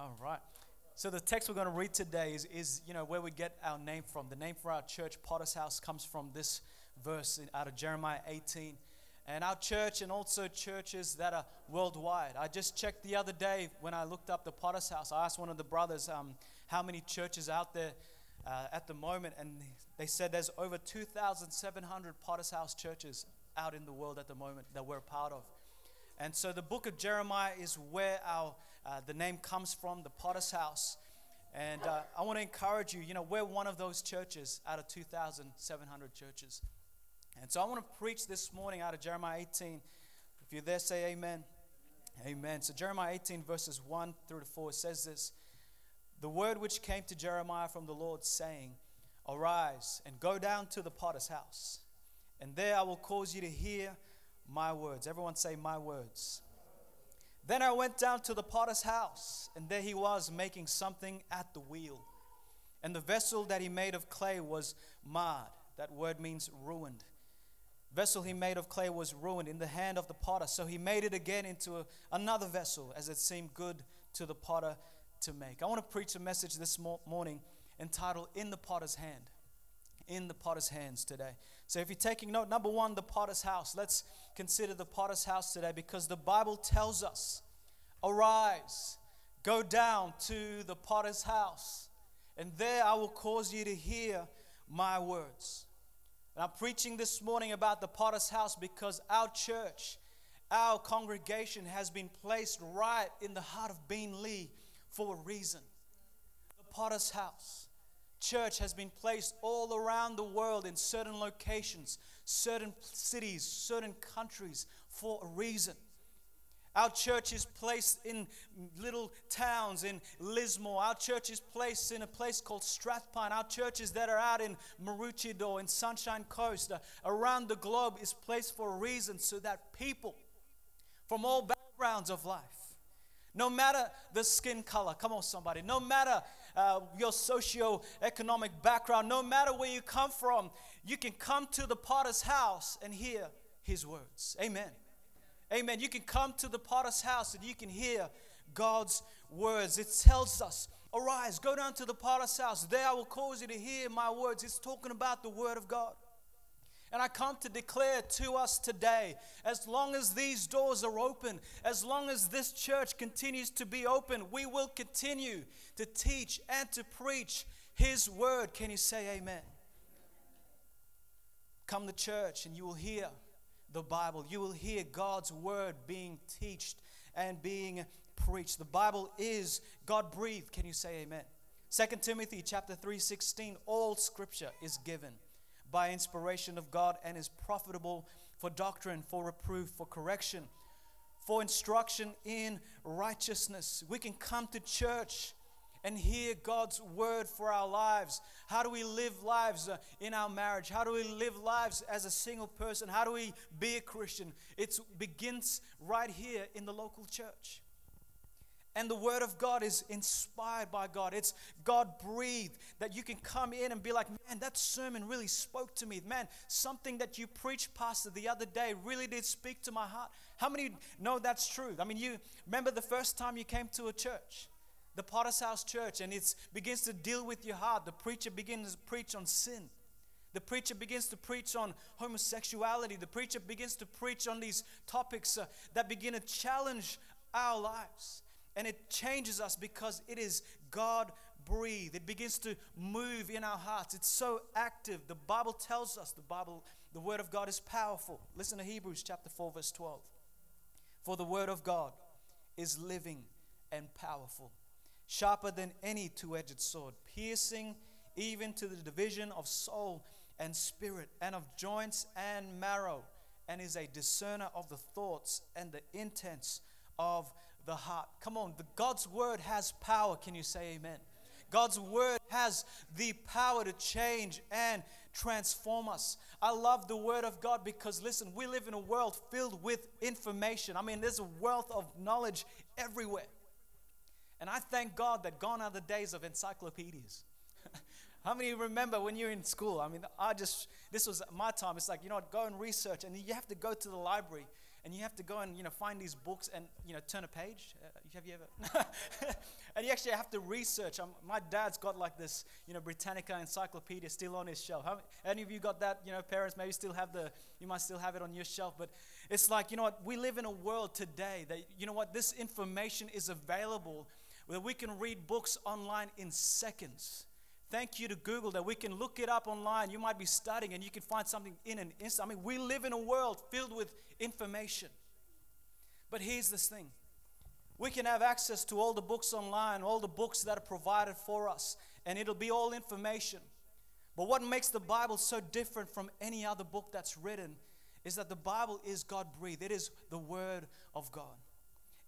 All right. So the text we're going to read today is, is you know where we get our name from. The name for our church, Potter's House, comes from this verse out of Jeremiah 18. And our church and also churches that are worldwide. I just checked the other day when I looked up the Potter's House. I asked one of the brothers um, how many churches out there uh, at the moment, and they said there's over 2,700 Potter's House churches out in the world at the moment that we're part of. And so the book of Jeremiah is where our uh, the name comes from, the Potter's House. And uh, I want to encourage you, you know, we're one of those churches out of 2,700 churches. And so I want to preach this morning out of Jeremiah 18. If you're there, say amen. Amen. So Jeremiah 18, verses 1 through to 4 says this The word which came to Jeremiah from the Lord, saying, Arise and go down to the potter's house, and there I will cause you to hear my words. Everyone say, My words. Then I went down to the potter's house, and there he was making something at the wheel. And the vessel that he made of clay was marred. That word means ruined. Vessel he made of clay was ruined in the hand of the potter. So he made it again into a, another vessel as it seemed good to the potter to make. I want to preach a message this morning entitled In the Potter's Hand. In the Potter's Hands today. So if you're taking note, number one, the potter's house. Let's consider the potter's house today because the Bible tells us arise, go down to the potter's house, and there I will cause you to hear my words. And I'm preaching this morning about the potter's house because our church, our congregation has been placed right in the heart of Beenleigh for a reason. The potter's house church has been placed all around the world in certain locations, certain cities, certain countries for a reason. Our church is placed in little towns in Lismore. Our church is placed in a place called Strathpine. Our churches that are out in Maroochydore, in Sunshine Coast, uh, around the globe is placed for a reason so that people from all backgrounds of life, no matter the skin color, come on, somebody, no matter uh, your socio-economic background, no matter where you come from, you can come to the potter's house and hear his words. Amen. Amen. You can come to the potter's house and you can hear God's words. It tells us, arise, go down to the potter's house. There I will cause you to hear my words. It's talking about the word of God. And I come to declare to us today as long as these doors are open, as long as this church continues to be open, we will continue to teach and to preach His word. Can you say amen? Come to church and you will hear the Bible. You will hear God's word being taught and being preached. The Bible is God breathed. Can you say amen? 2 Timothy chapter 3 16 all scripture is given by inspiration of God and is profitable for doctrine, for reproof, for correction, for instruction in righteousness. We can come to church and hear God's word for our lives. How do we live lives uh, in our marriage? How do we live lives as a single person? How do we be a Christian? It begins right here in the local church. And the Word of God is inspired by God. It's God breathed that you can come in and be like, man, that sermon really spoke to me. Man, something that you preached, Pastor, the other day really did speak to my heart. How many know that's true? I mean, you remember the first time you came to a church, the Potter's House Church, and it begins to deal with your heart. The preacher begins to preach on sin. The preacher begins to preach on homosexuality. The preacher begins to preach on these topics uh, that begin to challenge our lives. And it changes us because it is God breathed. It begins to move in our hearts. It's so active. The Bible tells us the Bible, the Word of God is powerful. Listen to Hebrews chapter 4, verse 12. For the Word of God is living and powerful, sharper than any two edged sword, piercing even to the division of soul and spirit, and of joints and marrow, and is a discerner of the thoughts and the intents of the heart. Come on, the God's word has power. Can you say amen? God's word has the power to change and transform us. I love the word of God because, listen, we live in a world filled with information. I mean, there's a wealth of knowledge everywhere. And I thank God that gone are the days of encyclopedias. How many remember when you're in school? I mean, I just, this was my time. It's like, you know, go and research, and you have to go to the library and you have to go and you know find these books and you know turn a page. Uh, have you ever? and you actually have to research. Um, my dad's got like this, you know, Britannica encyclopedia still on his shelf. Any of you got that? You know, parents maybe still have the, you might still have it on your shelf. But it's like, you know what? We live in a world today that, you know what? This information is available where we can read books online in seconds. Thank you to Google that we can look it up online. You might be studying and you can find something in an instant. I mean, we live in a world filled with information. But here's this thing we can have access to all the books online, all the books that are provided for us, and it'll be all information. But what makes the Bible so different from any other book that's written is that the Bible is God breathed, it is the Word of God.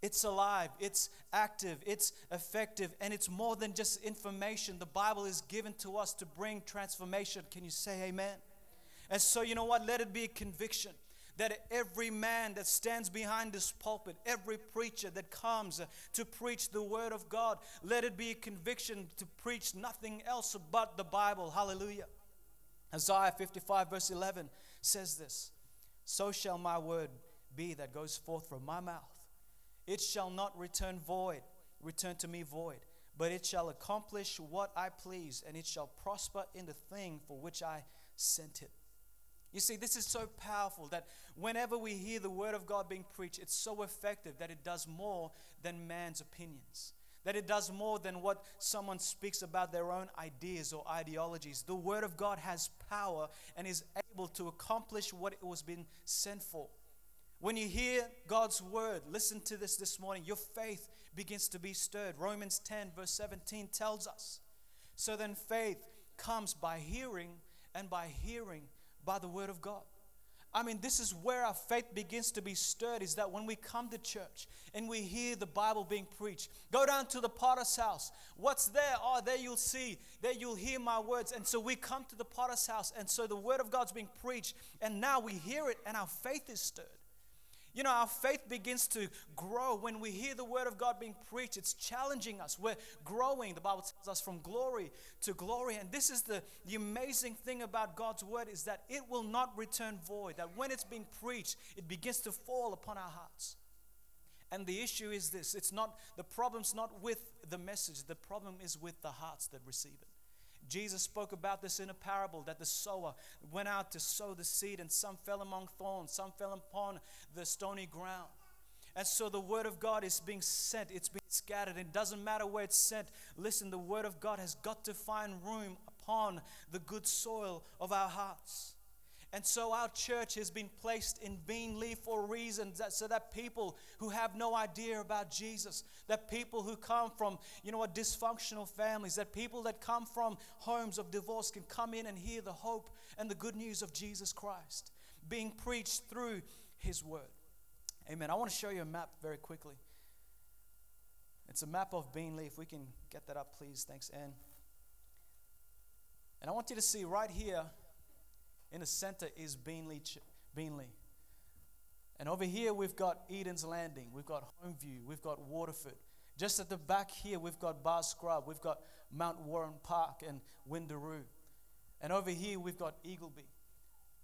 It's alive, it's active, it's effective, and it's more than just information. The Bible is given to us to bring transformation. Can you say amen? And so, you know what? Let it be a conviction that every man that stands behind this pulpit, every preacher that comes to preach the Word of God, let it be a conviction to preach nothing else but the Bible. Hallelujah. Isaiah 55, verse 11 says this So shall my word be that goes forth from my mouth. It shall not return void, return to me void, but it shall accomplish what I please, and it shall prosper in the thing for which I sent it. You see, this is so powerful that whenever we hear the word of God being preached, it's so effective that it does more than man's opinions. That it does more than what someone speaks about their own ideas or ideologies. The word of God has power and is able to accomplish what it was been sent for. When you hear God's word, listen to this this morning, your faith begins to be stirred. Romans 10, verse 17 tells us. So then faith comes by hearing, and by hearing by the word of God. I mean, this is where our faith begins to be stirred is that when we come to church and we hear the Bible being preached, go down to the potter's house. What's there? Oh, there you'll see, there you'll hear my words. And so we come to the potter's house, and so the word of God's being preached, and now we hear it, and our faith is stirred. You know, our faith begins to grow when we hear the word of God being preached. It's challenging us. We're growing. The Bible tells us from glory to glory. And this is the, the amazing thing about God's word is that it will not return void. That when it's being preached, it begins to fall upon our hearts. And the issue is this it's not the problem's not with the message, the problem is with the hearts that receive it. Jesus spoke about this in a parable that the sower went out to sow the seed, and some fell among thorns, some fell upon the stony ground. And so the word of God is being sent, it's being scattered. It doesn't matter where it's sent. Listen, the word of God has got to find room upon the good soil of our hearts. And so our church has been placed in Beenleigh for reasons that, so that people who have no idea about Jesus, that people who come from, you know what, dysfunctional families, that people that come from homes of divorce can come in and hear the hope and the good news of Jesus Christ being preached through his word. Amen. I want to show you a map very quickly. It's a map of Beenleigh. If we can get that up, please. Thanks, Anne. And I want you to see right here in the center is Beenleigh. Beenleigh. And over here, we've got Eden's Landing, we've got Holmview, we've got Waterford. Just at the back here, we've got Bahrs Scrub, we've got Mount Warren Park and Windaroo. And over here, we've got Eagleby.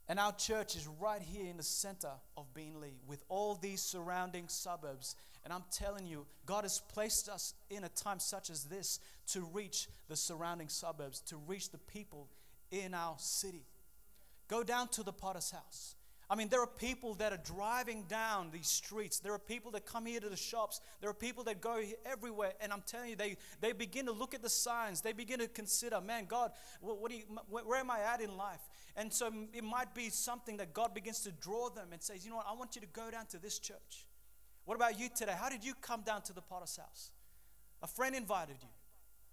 And our church is right here in the center of Beenleigh with all these surrounding suburbs. And I'm telling you, God has placed us in a time such as this to reach the surrounding suburbs, to reach the people in our city. Go down to the potter's house. I mean, there are people that are driving down these streets. There are people that come here to the shops. There are people that go everywhere. And I'm telling you, they, they begin to look at the signs. They begin to consider, man, God, what, what you, where am I at in life? And so it might be something that God begins to draw them and says, you know what, I want you to go down to this church. What about you today? How did you come down to the potter's house? A friend invited you.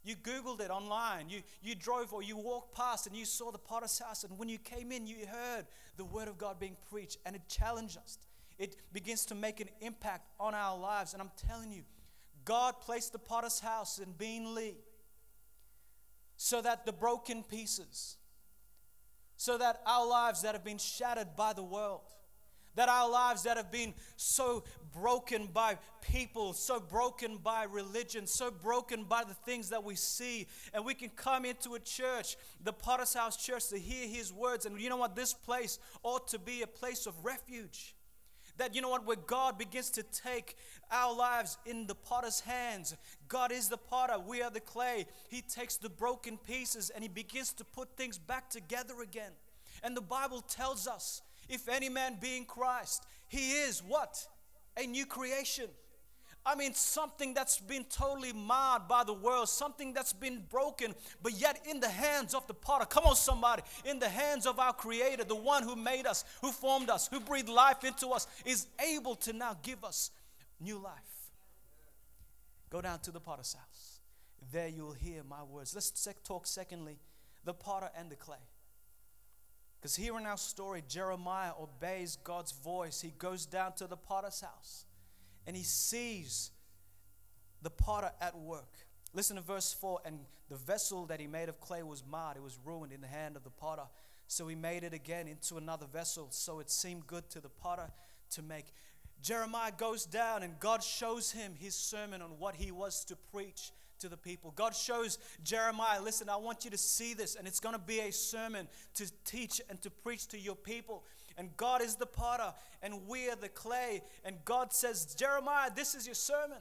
You Googled it online. You, you drove or you walked past and you saw the potter's house. And when you came in, you heard the word of God being preached and it challenged us. It begins to make an impact on our lives. And I'm telling you, God placed the potter's house in Beenleigh so that the broken pieces, so that our lives that have been shattered by the world, that our lives that have been so broken by people, so broken by religion, so broken by the things that we see, and we can come into a church, the Potter's House Church, to hear His words. And you know what? This place ought to be a place of refuge. That you know what, where God begins to take our lives in the potter's hands. God is the potter, we are the clay. He takes the broken pieces and he begins to put things back together again. And the Bible tells us if any man be in Christ, he is what? A new creation. I mean, something that's been totally marred by the world, something that's been broken, but yet in the hands of the potter. Come on, somebody. In the hands of our Creator, the one who made us, who formed us, who breathed life into us, is able to now give us new life. Go down to the potter's house. There you will hear my words. Let's talk, secondly, the potter and the clay. Because here in our story, Jeremiah obeys God's voice. He goes down to the potter's house and he sees the potter at work. Listen to verse 4 and the vessel that he made of clay was marred, it was ruined in the hand of the potter. So he made it again into another vessel, so it seemed good to the potter to make. Jeremiah goes down and God shows him his sermon on what he was to preach to the people. God shows Jeremiah, listen, I want you to see this, and it's going to be a sermon to teach and to preach to your people and God is the potter, and we are the clay. And God says, Jeremiah, this is your sermon.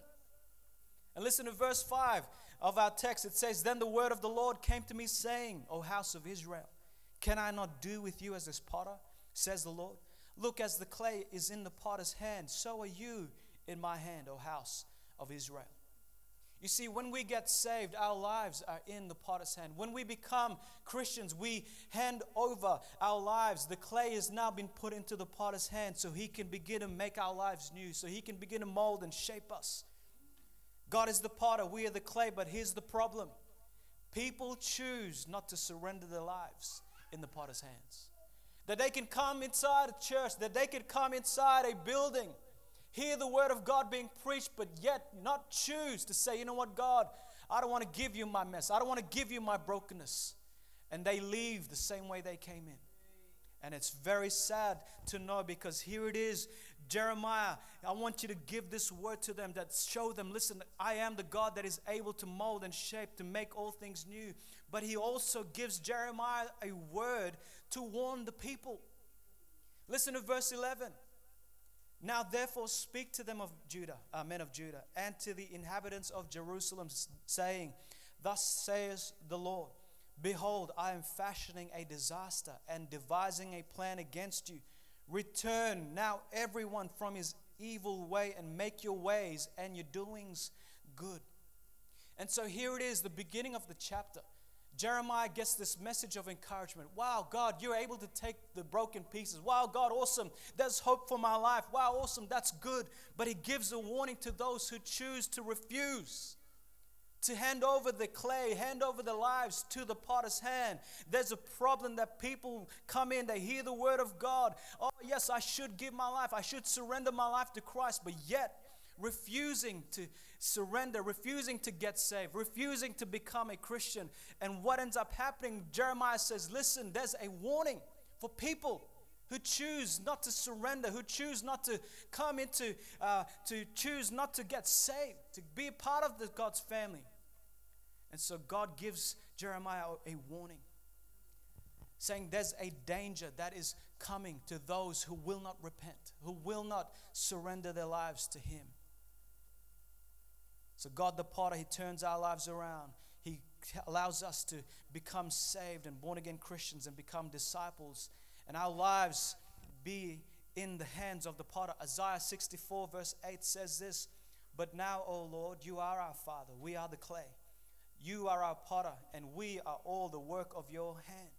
And listen to verse 5 of our text. It says, Then the word of the Lord came to me, saying, O house of Israel, can I not do with you as this potter? says the Lord. Look, as the clay is in the potter's hand, so are you in my hand, O house of Israel. You see, when we get saved, our lives are in the potter's hand. When we become Christians, we hand over our lives. The clay has now been put into the potter's hand so he can begin to make our lives new, so he can begin to mold and shape us. God is the potter, we are the clay, but here's the problem people choose not to surrender their lives in the potter's hands. That they can come inside a church, that they can come inside a building hear the word of God being preached, but yet not choose to say, you know what, God, I don't want to give you my mess. I don't want to give you my brokenness. And they leave the same way they came in. And it's very sad to know because here it is Jeremiah, I want you to give this word to them that show them, listen, I am the God that is able to mold and shape, to make all things new. But he also gives Jeremiah a word to warn the people. Listen to verse 11. Now, therefore, speak to them of Judah, uh, men of Judah, and to the inhabitants of Jerusalem, saying, Thus says the Lord Behold, I am fashioning a disaster and devising a plan against you. Return now, everyone, from his evil way, and make your ways and your doings good. And so here it is, the beginning of the chapter. Jeremiah gets this message of encouragement. Wow, God, you're able to take the broken pieces. Wow, God, awesome. There's hope for my life. Wow, awesome. That's good. But he gives a warning to those who choose to refuse to hand over the clay, hand over their lives to the potter's hand. There's a problem that people come in, they hear the word of God. Oh, yes, I should give my life, I should surrender my life to Christ, but yet refusing to surrender, refusing to get saved, refusing to become a Christian. And what ends up happening, Jeremiah says, listen, there's a warning for people who choose not to surrender, who choose not to come into, uh, to choose not to get saved, to be a part of the God's family. And so God gives Jeremiah a warning, saying there's a danger that is coming to those who will not repent, who will not surrender their lives to Him. So, God the potter, He turns our lives around. He allows us to become saved and born again Christians and become disciples, and our lives be in the hands of the potter. Isaiah 64, verse 8 says this But now, O Lord, you are our Father, we are the clay. You are our potter, and we are all the work of your hand.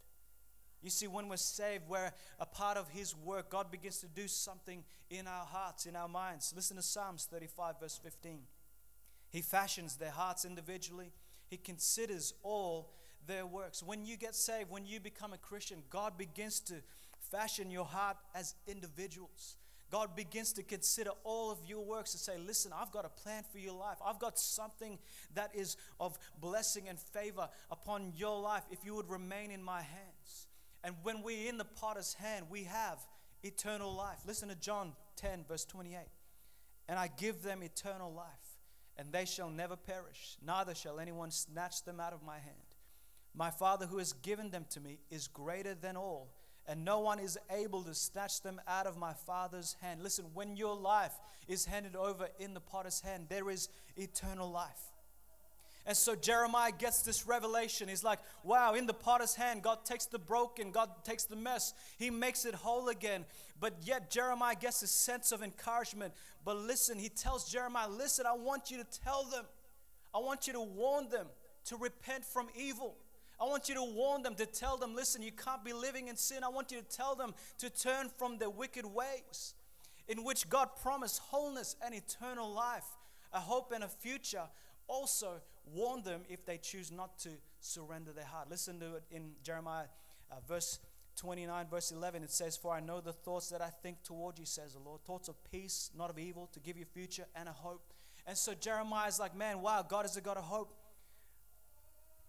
You see, when we're saved, we're a part of His work. God begins to do something in our hearts, in our minds. Listen to Psalms 35, verse 15. He fashions their hearts individually, He considers all their works. When you get saved, when you become a Christian, God begins to fashion your heart as individuals. God begins to consider all of your works and say, Listen, I've got a plan for your life. I've got something that is of blessing and favor upon your life if you would remain in my hands. And when we're in the potter's hand, we have eternal life. Listen to John 10, verse 28. And I give them eternal life and they shall never perish, neither shall anyone snatch them out of my hand. My Father who has given them to me is greater than all, and no one is able to snatch them out of my Father's hand. Listen, when your life is handed over in the potter's hand, there is eternal life. And so Jeremiah gets this revelation. He's like, wow, in the potter's hand, God takes the broken, God takes the mess, He makes it whole again. But yet Jeremiah gets a sense of encouragement. But listen, he tells Jeremiah, listen, I want you to tell them, I want you to warn them to repent from evil. I want you to warn them, to tell them, listen, you can't be living in sin. I want you to tell them to turn from their wicked ways, in which God promised wholeness and eternal life, a hope and a future. Also, warn them if they choose not to surrender their heart. Listen to it in Jeremiah uh, verse 29, verse 11. It says, For I know the thoughts that I think toward you, says the Lord, thoughts of peace, not of evil, to give you future and a hope. And so Jeremiah is like, Man, wow, God is a God of hope.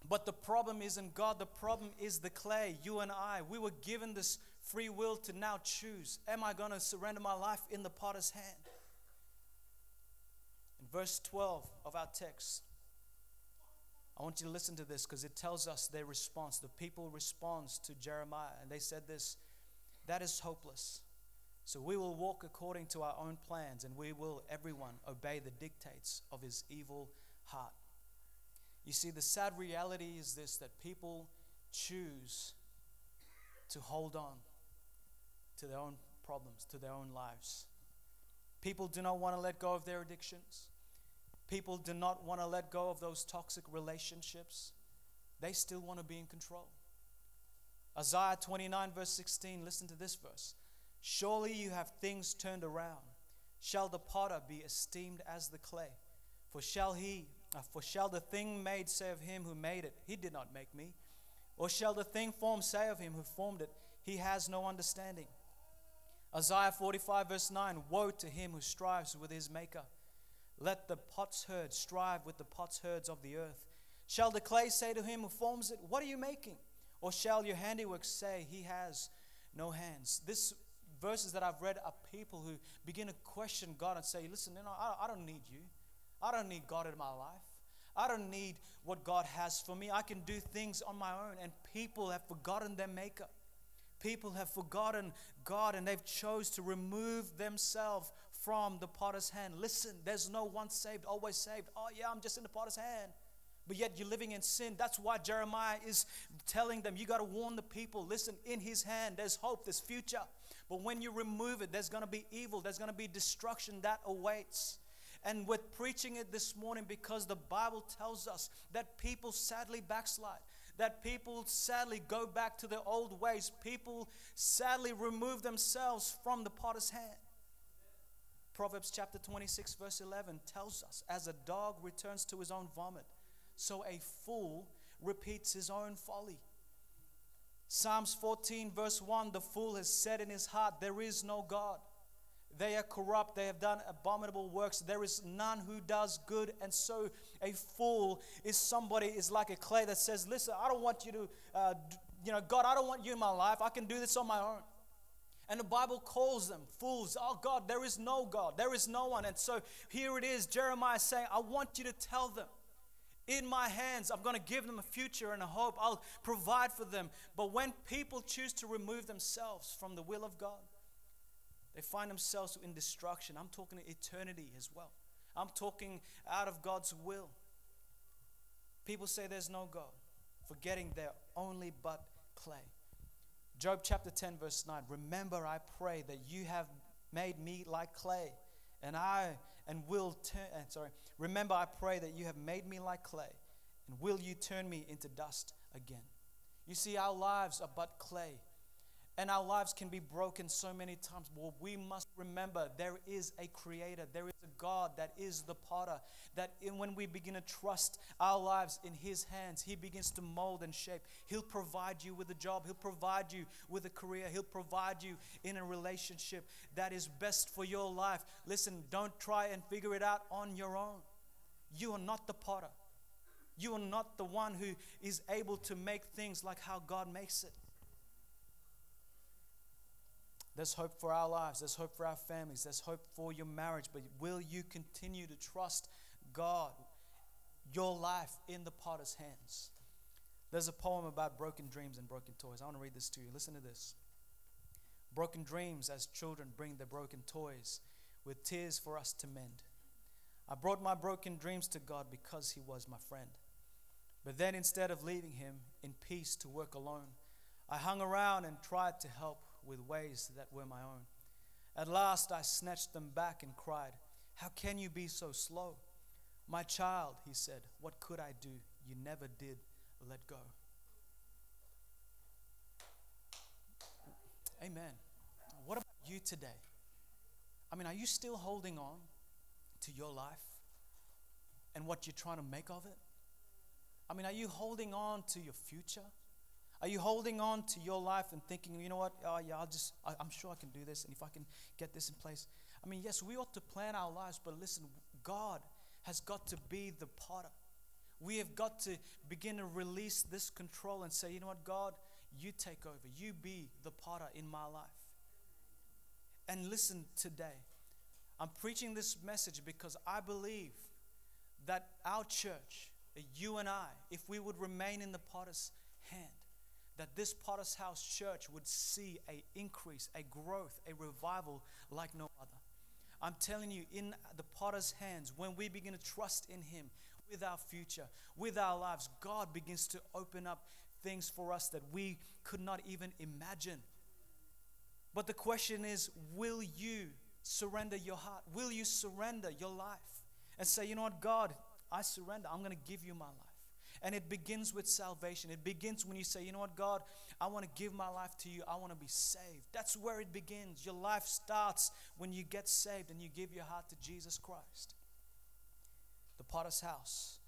But the problem isn't God, the problem is the clay, you and I. We were given this free will to now choose. Am I going to surrender my life in the potter's hand? In verse 12 of our text, I want you to listen to this because it tells us their response. The people responds to Jeremiah, and they said this that is hopeless. So we will walk according to our own plans, and we will, everyone, obey the dictates of his evil heart. You see, the sad reality is this that people choose to hold on to their own problems, to their own lives. People do not want to let go of their addictions. People do not want to let go of those toxic relationships. They still want to be in control. Isaiah 29, verse 16, listen to this verse. Surely you have things turned around. Shall the potter be esteemed as the clay? For shall he, uh, for shall the thing made say of him who made it, he did not make me? Or shall the thing formed say of him who formed it, he has no understanding? Isaiah 45, verse 9 Woe to him who strives with his maker. Let the potsherd strive with the potsherds of the earth. Shall the clay say to him who forms it, What are you making? Or shall your handiwork say, He has no hands? This verses that I've read are people who begin to question God and say, Listen, you know, I, I don't need you. I don't need God in my life. I don't need what God has for me. I can do things on my own. And people have forgotten their maker. People have forgotten God and they've chose to remove themselves from the potter's hand. Listen, there's no one saved, always saved. Oh, yeah, I'm just in the potter's hand. But yet you're living in sin. That's why Jeremiah is telling them, you got to warn the people. Listen, in his hand, there's hope, there's future. But when you remove it, there's going to be evil, there's going to be destruction that awaits. And we're preaching it this morning because the Bible tells us that people sadly backslide that people sadly go back to their old ways. People sadly remove themselves from the potter's hand. Proverbs chapter 26, verse 11 tells us, As a dog returns to his own vomit, so a fool repeats his own folly. Psalms 14, verse 1 The fool has said in his heart, There is no God. They are corrupt, they have done abominable works. There is none who does good. And so a fool is somebody, is like a clay that says, Listen, I don't want you to, uh, you know, God, I don't want you in my life. I can do this on my own. And the Bible calls them fools. Oh God, there is no God. There is no one. And so here it is Jeremiah saying, I want you to tell them. In my hands, I'm going to give them a future and a hope. I'll provide for them. But when people choose to remove themselves from the will of God, they find themselves in destruction. I'm talking eternity as well. I'm talking out of God's will. People say there's no God, forgetting they're only but clay. Job chapter 10, verse 9. Remember, I pray that you have made me like clay, and I and will turn. Sorry. Remember, I pray that you have made me like clay, and will you turn me into dust again? You see, our lives are but clay. And our lives can be broken so many times. Well, we must remember there is a creator, there is a God that is the potter. That in, when we begin to trust our lives in His hands, He begins to mold and shape. He'll provide you with a job, He'll provide you with a career, He'll provide you in a relationship that is best for your life. Listen, don't try and figure it out on your own. You are not the potter, you are not the one who is able to make things like how God makes it. There's hope for our lives. There's hope for our families. There's hope for your marriage. But will you continue to trust God, your life in the potter's hands? There's a poem about broken dreams and broken toys. I want to read this to you. Listen to this. broken dreams as children bring their broken toys with tears for us to mend. I brought my broken dreams to God because He was my friend. But then instead of leaving Him in peace to work alone, I hung around and tried to help with ways that were my own. At last I snatched them back and cried, How can you be so slow? My child, he said, What could I do? You never did let go. Amen. What about you today? I mean, are you still holding on to your life and what you're trying to make of it? I mean, are you holding on to your future? Are you holding on to your life and thinking, you know what? Oh, yeah, I'll just, I, I'm sure I can do this. And if I can get this in place. I mean, yes, we ought to plan our lives, but listen, God has got to be the potter. We have got to begin to release this control and say, you know what, God, you take over. You be the potter in my life. And listen today. I'm preaching this message because I believe that our church, you and I, if we would remain in the potter's that this potter's house church would see a increase, a growth, a revival like no other. I'm telling you, in the potter's hands, when we begin to trust in him with our future, with our lives, God begins to open up things for us that we could not even imagine. But the question is will you surrender your heart? Will you surrender your life and say, you know what, God, I surrender. I'm going to give you my life. And it begins with salvation. It begins when you say, you know what, God, I want to give my life to you. I want to be saved. That's where it begins. Your life starts when you get saved and you give your heart to Jesus Christ. The potter's house.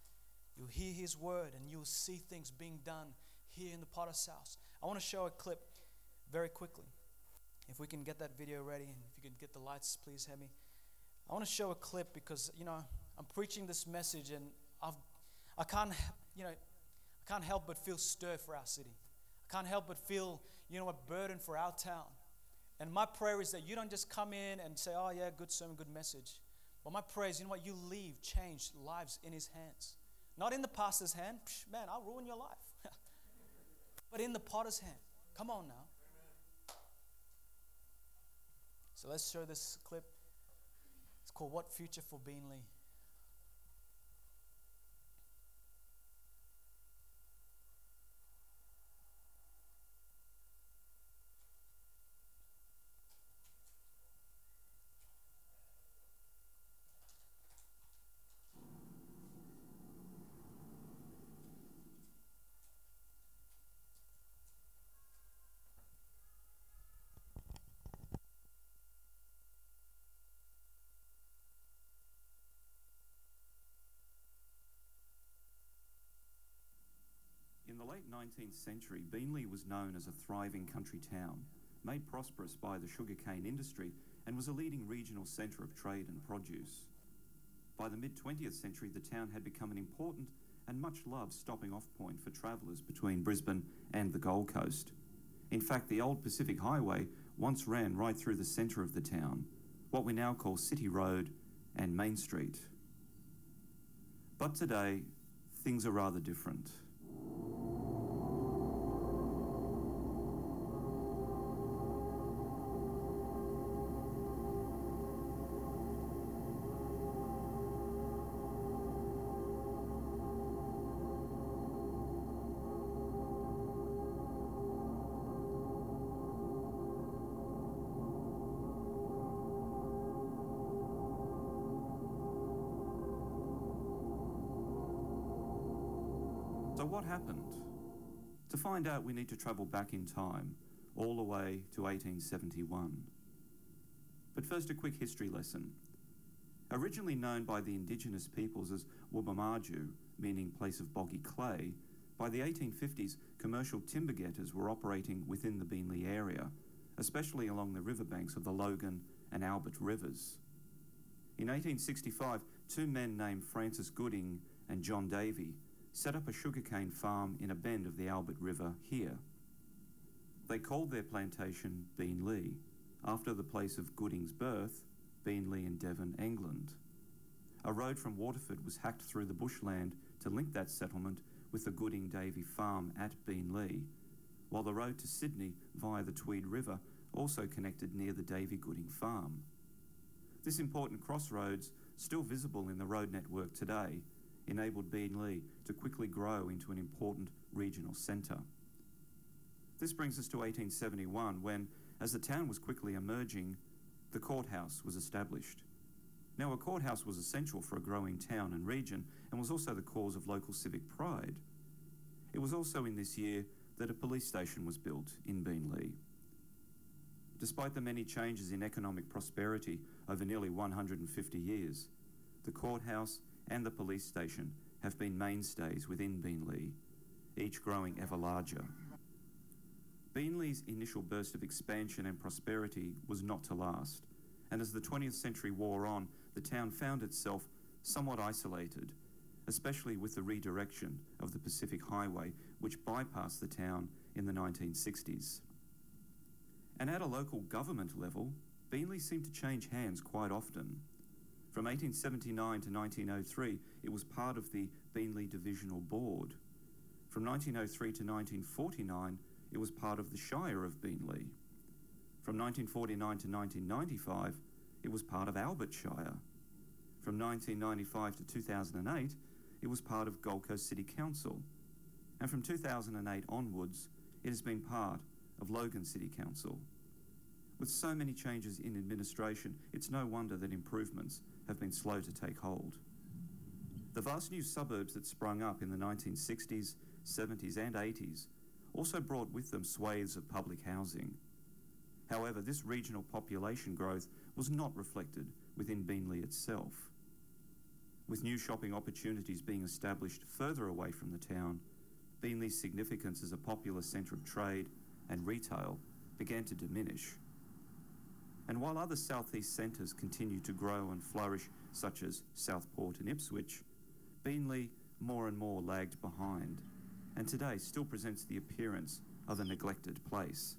You'll hear his word and you'll see things being done here in the potter's house. I want to show a clip very quickly. If we can get that video ready and if you can get the lights, please, Hemi. I want to show a clip because, you know, I'm preaching this message and I've, I can't, you know, I can't help but feel stir for our city. I can't help but feel, you know, a burden for our town. And my prayer is that you don't just come in and say, oh, yeah, good sermon, good message. But my prayer is, you know what, you leave changed lives in his hands. Not in the pastor's hand. Psh, man, I'll ruin your life. but in the potter's hand. Come on now. So let's show this clip. It's called What Future for? In the late 19th century, Beenleigh was known as a thriving country town, made prosperous by the sugarcane industry, and was a leading regional centre of trade and produce. By the mid 20th century, the town had become an important and much loved stopping off point for travellers between Brisbane and the Gold Coast. In fact, the old Pacific Highway once ran right through the centre of the town, what we now call City Road and Main Street. But today, things are rather different. What happened? To find out, we need to travel back in time, all the way to 1871. But first, a quick history lesson. Originally known by the indigenous peoples as Wubamaju, meaning place of boggy clay, by the 1850s, commercial timber getters were operating within the Beenleigh area, especially along the riverbanks of the Logan and Albert rivers. In 1865, two men named Francis Gooding and John Davy set up a sugarcane farm in a bend of the Albert River here. They called their plantation Beenleigh, after the place of Gooding's birth, Beenleigh in Devon, England. A road from Waterford was hacked through the bushland to link that settlement with the Gooding Davy farm at Beenleigh, while the road to Sydney via the Tweed River also connected near the Davy Gooding farm. This important crossroads, still visible in the road network today, enabled Beenleigh to quickly grow into an important regional centre. This brings us to 1871 when, as the town was quickly emerging, the courthouse was established. Now, a courthouse was essential for a growing town and region and was also the cause of local civic pride. It was also in this year that a police station was built in Beenleigh. Despite the many changes in economic prosperity over nearly 150 years, the courthouse and the police station have been mainstays within Beenleigh, each growing ever larger. Beenleigh's initial burst of expansion and prosperity was not to last, and as the 20th century wore on, the town found itself somewhat isolated, especially with the redirection of the Pacific Highway, which bypassed the town in the 1960s. And at a local government level, Beenleigh seemed to change hands quite often. From 1879 to 1903, it was part of the Beenleigh Divisional Board. From 1903 to 1949, it was part of the Shire of Beenleigh. From 1949 to 1995, it was part of Albert Shire. From 1995 to 2008, it was part of Gold Coast City Council. And from 2008 onwards, it has been part of Logan City Council. With so many changes in administration, it's no wonder that improvements have been slow to take hold. The vast new suburbs that sprung up in the 1960s, 70s, and 80s also brought with them swathes of public housing. However, this regional population growth was not reflected within Beenleigh itself. With new shopping opportunities being established further away from the town, Beenleigh's significance as a popular centre of trade and retail began to diminish. And while other southeast centres continue to grow and flourish, such as Southport and Ipswich, Beenleigh more and more lagged behind and today still presents the appearance of a neglected place.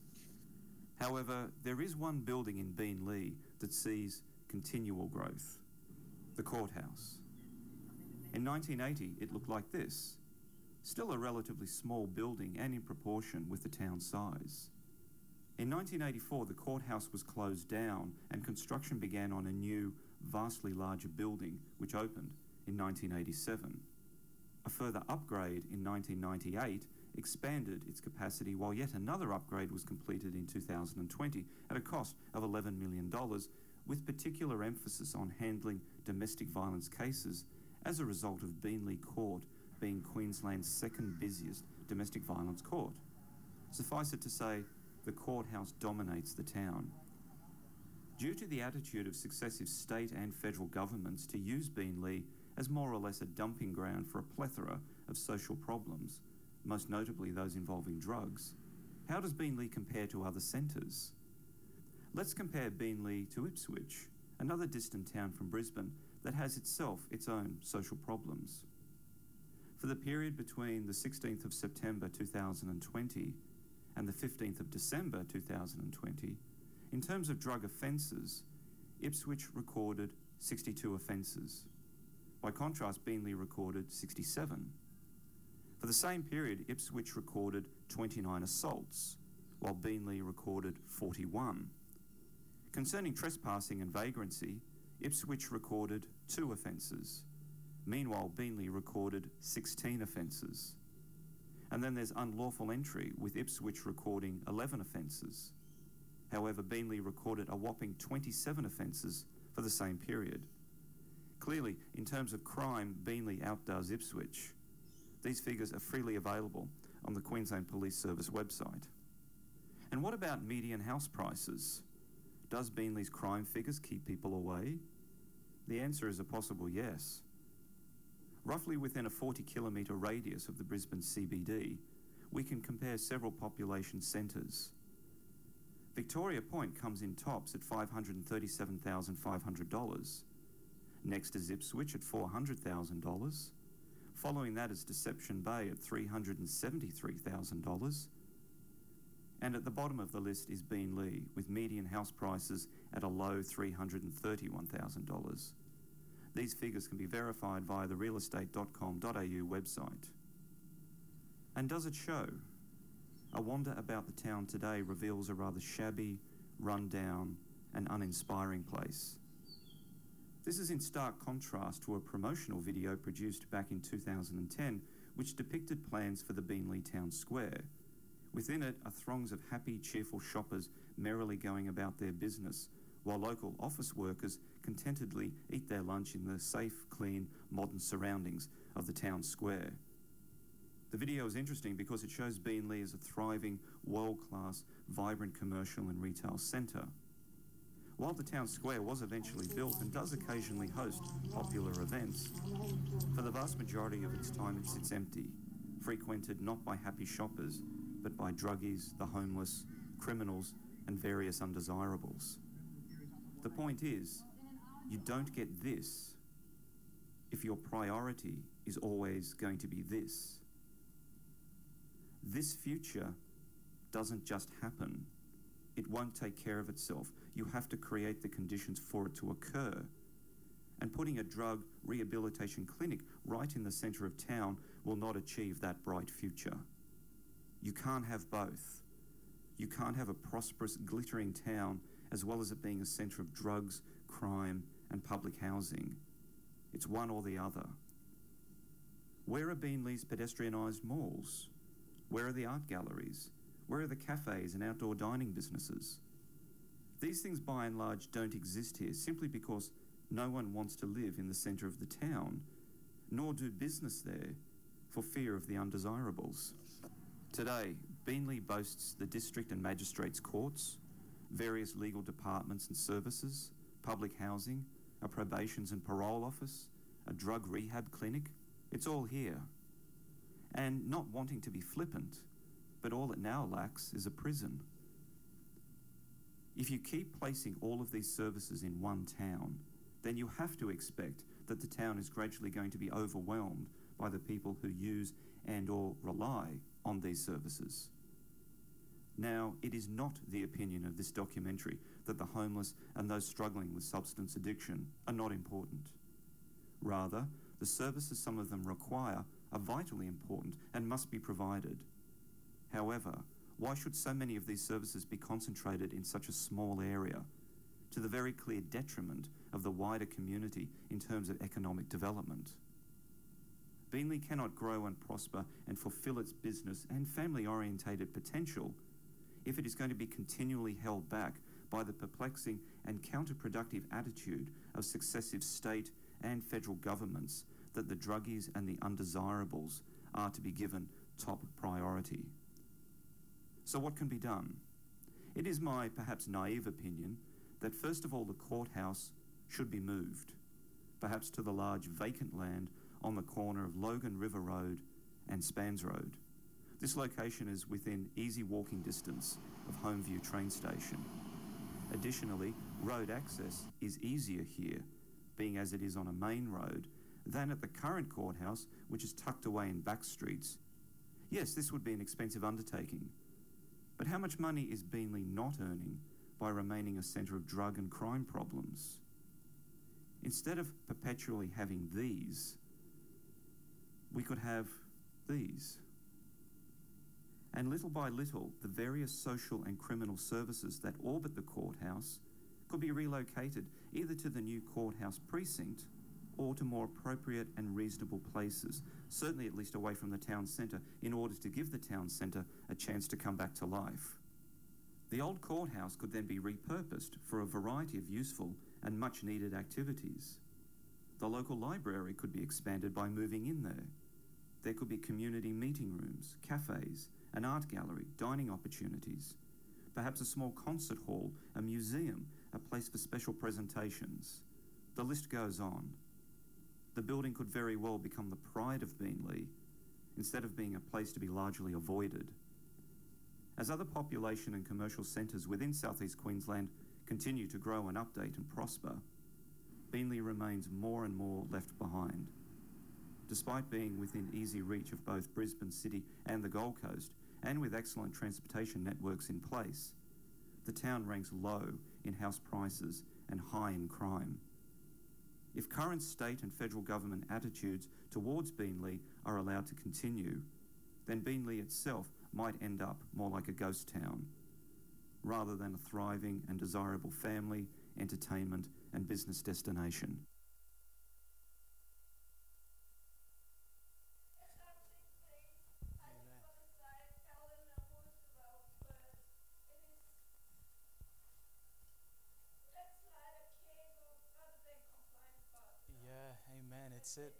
However, there is one building in Beenleigh that sees continual growth the courthouse. In 1980, it looked like this still a relatively small building and in proportion with the town size. In 1984, the courthouse was closed down and construction began on a new, vastly larger building which opened in 1987. A further upgrade in 1998 expanded its capacity, while yet another upgrade was completed in 2020 at a cost of $11 million, with particular emphasis on handling domestic violence cases as a result of Beenleigh Court being Queensland's second busiest domestic violence court. Suffice it to say, the courthouse dominates the town. Due to the attitude of successive state and federal governments to use Beenleigh as more or less a dumping ground for a plethora of social problems, most notably those involving drugs, how does Beenleigh compare to other centres? Let's compare Beenleigh to Ipswich, another distant town from Brisbane that has itself its own social problems. For the period between the 16th of September 2020 and the 15th of December 2020, in terms of drug offences, Ipswich recorded 62 offences. By contrast, Beenleigh recorded 67. For the same period, Ipswich recorded 29 assaults, while Beenleigh recorded 41. Concerning trespassing and vagrancy, Ipswich recorded two offences. Meanwhile, Beenleigh recorded 16 offences. And then there's unlawful entry, with Ipswich recording 11 offences. However, Beenleigh recorded a whopping 27 offences for the same period. Clearly, in terms of crime, Beenleigh outdoes Ipswich. These figures are freely available on the Queensland Police Service website. And what about median house prices? Does Beenleigh's crime figures keep people away? The answer is a possible yes. Roughly within a 40 kilometre radius of the Brisbane CBD, we can compare several population centres. Victoria Point comes in tops at $537,500. Next is Ipswich at $400,000. Following that is Deception Bay at $373,000. And at the bottom of the list is Beenleigh, with median house prices at a low $331,000. These figures can be verified via the realestate.com.au website. And does it show? A wander about the town today reveals a rather shabby, run down, and uninspiring place. This is in stark contrast to a promotional video produced back in 2010 which depicted plans for the Beenleigh Town Square. Within it are throngs of happy, cheerful shoppers merrily going about their business, while local office workers contentedly eat their lunch in the safe, clean, modern surroundings of the town square. The video is interesting because it shows Beenleigh as a thriving, world class, vibrant commercial and retail centre. While the town square was eventually built and does occasionally host popular events, for the vast majority of its time it sits empty, frequented not by happy shoppers, but by druggies, the homeless, criminals, and various undesirables. The point is, you don't get this if your priority is always going to be this. This future doesn't just happen. It won't take care of itself. You have to create the conditions for it to occur. And putting a drug rehabilitation clinic right in the centre of town will not achieve that bright future. You can't have both. You can't have a prosperous, glittering town as well as it being a centre of drugs, crime, and public housing. It's one or the other. Where are Beenleigh's pedestrianised malls? Where are the art galleries? Where are the cafes and outdoor dining businesses? These things by and large don't exist here simply because no one wants to live in the centre of the town, nor do business there for fear of the undesirables. Today, Beenleigh boasts the district and magistrates courts, various legal departments and services, public housing, a probations and parole office, a drug rehab clinic. It's all here. And not wanting to be flippant, but all it now lacks is a prison. If you keep placing all of these services in one town, then you have to expect that the town is gradually going to be overwhelmed by the people who use and or rely on these services. Now, it is not the opinion of this documentary that the homeless and those struggling with substance addiction are not important. Rather, the services some of them require are vitally important and must be provided. However, why should so many of these services be concentrated in such a small area, to the very clear detriment of the wider community in terms of economic development? Beenleigh cannot grow and prosper and fulfill its business and family orientated potential if it is going to be continually held back by the perplexing and counterproductive attitude of successive state and federal governments that the druggies and the undesirables are to be given top priority. So, what can be done? It is my perhaps naive opinion that first of all the courthouse should be moved, perhaps to the large vacant land on the corner of Logan River Road and Spanns Road. This location is within easy walking distance of Holmview train station. Additionally, road access is easier here, being as it is on a main road, than at the current courthouse, which is tucked away in back streets. Yes, this would be an expensive undertaking, but how much money is Beenleigh not earning by remaining a centre of drug and crime problems? Instead of perpetually having these, we could have these. And little by little, the various social and criminal services that orbit the courthouse could be relocated either to the new courthouse precinct or to more appropriate and reasonable places, certainly at least away from the town centre, in order to give the town centre a chance to come back to life. The old courthouse could then be repurposed for a variety of useful and much needed activities. The local library could be expanded by moving in there. There could be community meeting rooms, cafes, an art gallery, dining opportunities, perhaps a small concert hall, a museum, a place for special presentations. The list goes on the building could very well become the pride of Beenleigh instead of being a place to be largely avoided. As other population and commercial centres within southeast Queensland continue to grow and update and prosper, Beenleigh remains more and more left behind. Despite being within easy reach of both Brisbane City and the Gold Coast, and with excellent transportation networks in place, the town ranks low in house prices and high in crime. If current state and federal government attitudes towards Beenleigh are allowed to continue, then Beenleigh itself might end up more like a ghost town. rather than a thriving and desirable family, entertainment, and business destination. It.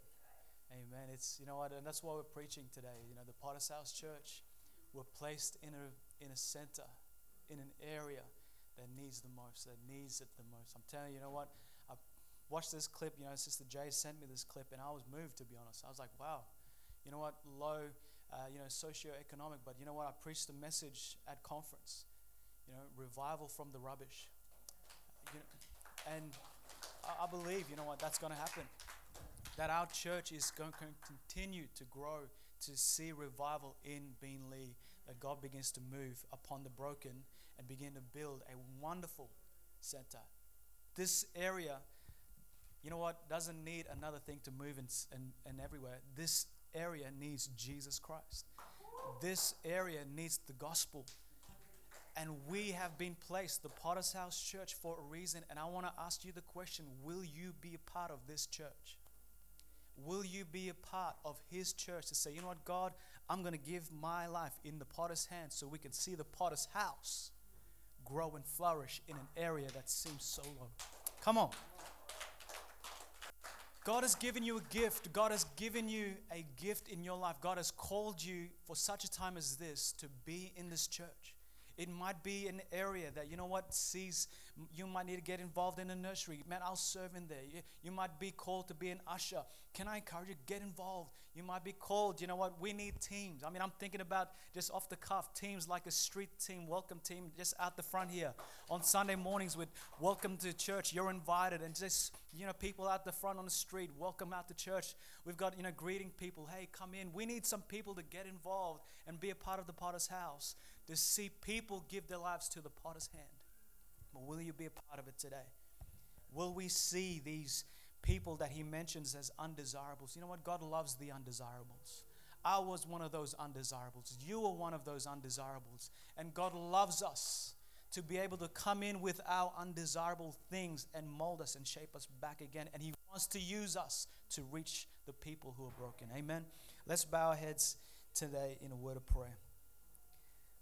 Amen. It's you know what, and that's why we're preaching today. You know, the Potter's House Church, we're placed in a in a center, in an area that needs the most, that needs it the most. I'm telling you, you know what? I watched this clip. You know, Sister Jay sent me this clip, and I was moved to be honest. I was like, wow. You know what? Low, uh, you know, socioeconomic, but you know what? I preached a message at conference. You know, revival from the rubbish. You know, and I, I believe, you know what? That's going to happen that our church is going to continue to grow to see revival in Beenleigh, that God begins to move upon the broken and begin to build a wonderful center. This area, you know what, doesn't need another thing to move and, and, and everywhere. This area needs Jesus Christ. This area needs the gospel. And we have been placed, the Potter's House Church, for a reason. And I want to ask you the question will you be a part of this church? Will you be a part of His church to say, you know what, God, I'm going to give my life in the potter's hands so we can see the potter's house grow and flourish in an area that seems so low? Come on. God has given you a gift. God has given you a gift in your life. God has called you for such a time as this to be in this church. It might be an area that, you know what, sees you might need to get involved in a nursery. Man, I'll serve in there. You, you might be called to be an usher. Can I encourage you, get involved? You might be called, you know what, we need teams. I mean, I'm thinking about just off the cuff, teams like a street team, welcome team, just out the front here. On Sunday mornings with welcome to church, you're invited. And just, you know, people out the front on the street, welcome out to church. We've got, you know, greeting people, hey, come in. We need some people to get involved and be a part of the potter's house to see people give their lives to the potter's hand. But will you be a part of it today? Will we see these people that he mentions as undesirables? You know what? God loves the undesirables. I was one of those undesirables. You were one of those undesirables. And God loves us to be able to come in with our undesirable things and mold us and shape us back again. And He wants to use us to reach the people who are broken. Amen. Let's bow our heads today in a word of prayer.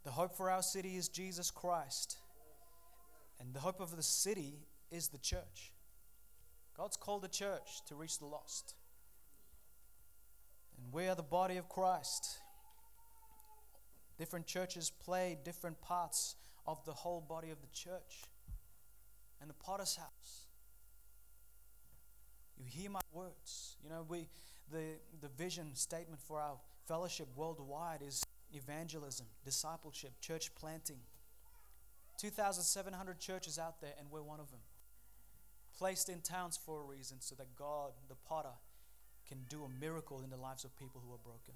The hope for our city is Jesus Christ. And the hope of the city is the church. God's called the church to reach the lost. And we are the body of Christ. Different churches play different parts of the whole body of the church. And the potter's house. You hear my words. You know, we the the vision statement for our fellowship worldwide is evangelism, discipleship, church planting. 2,700 churches out there, and we're one of them. Placed in towns for a reason so that God, the potter, can do a miracle in the lives of people who are broken.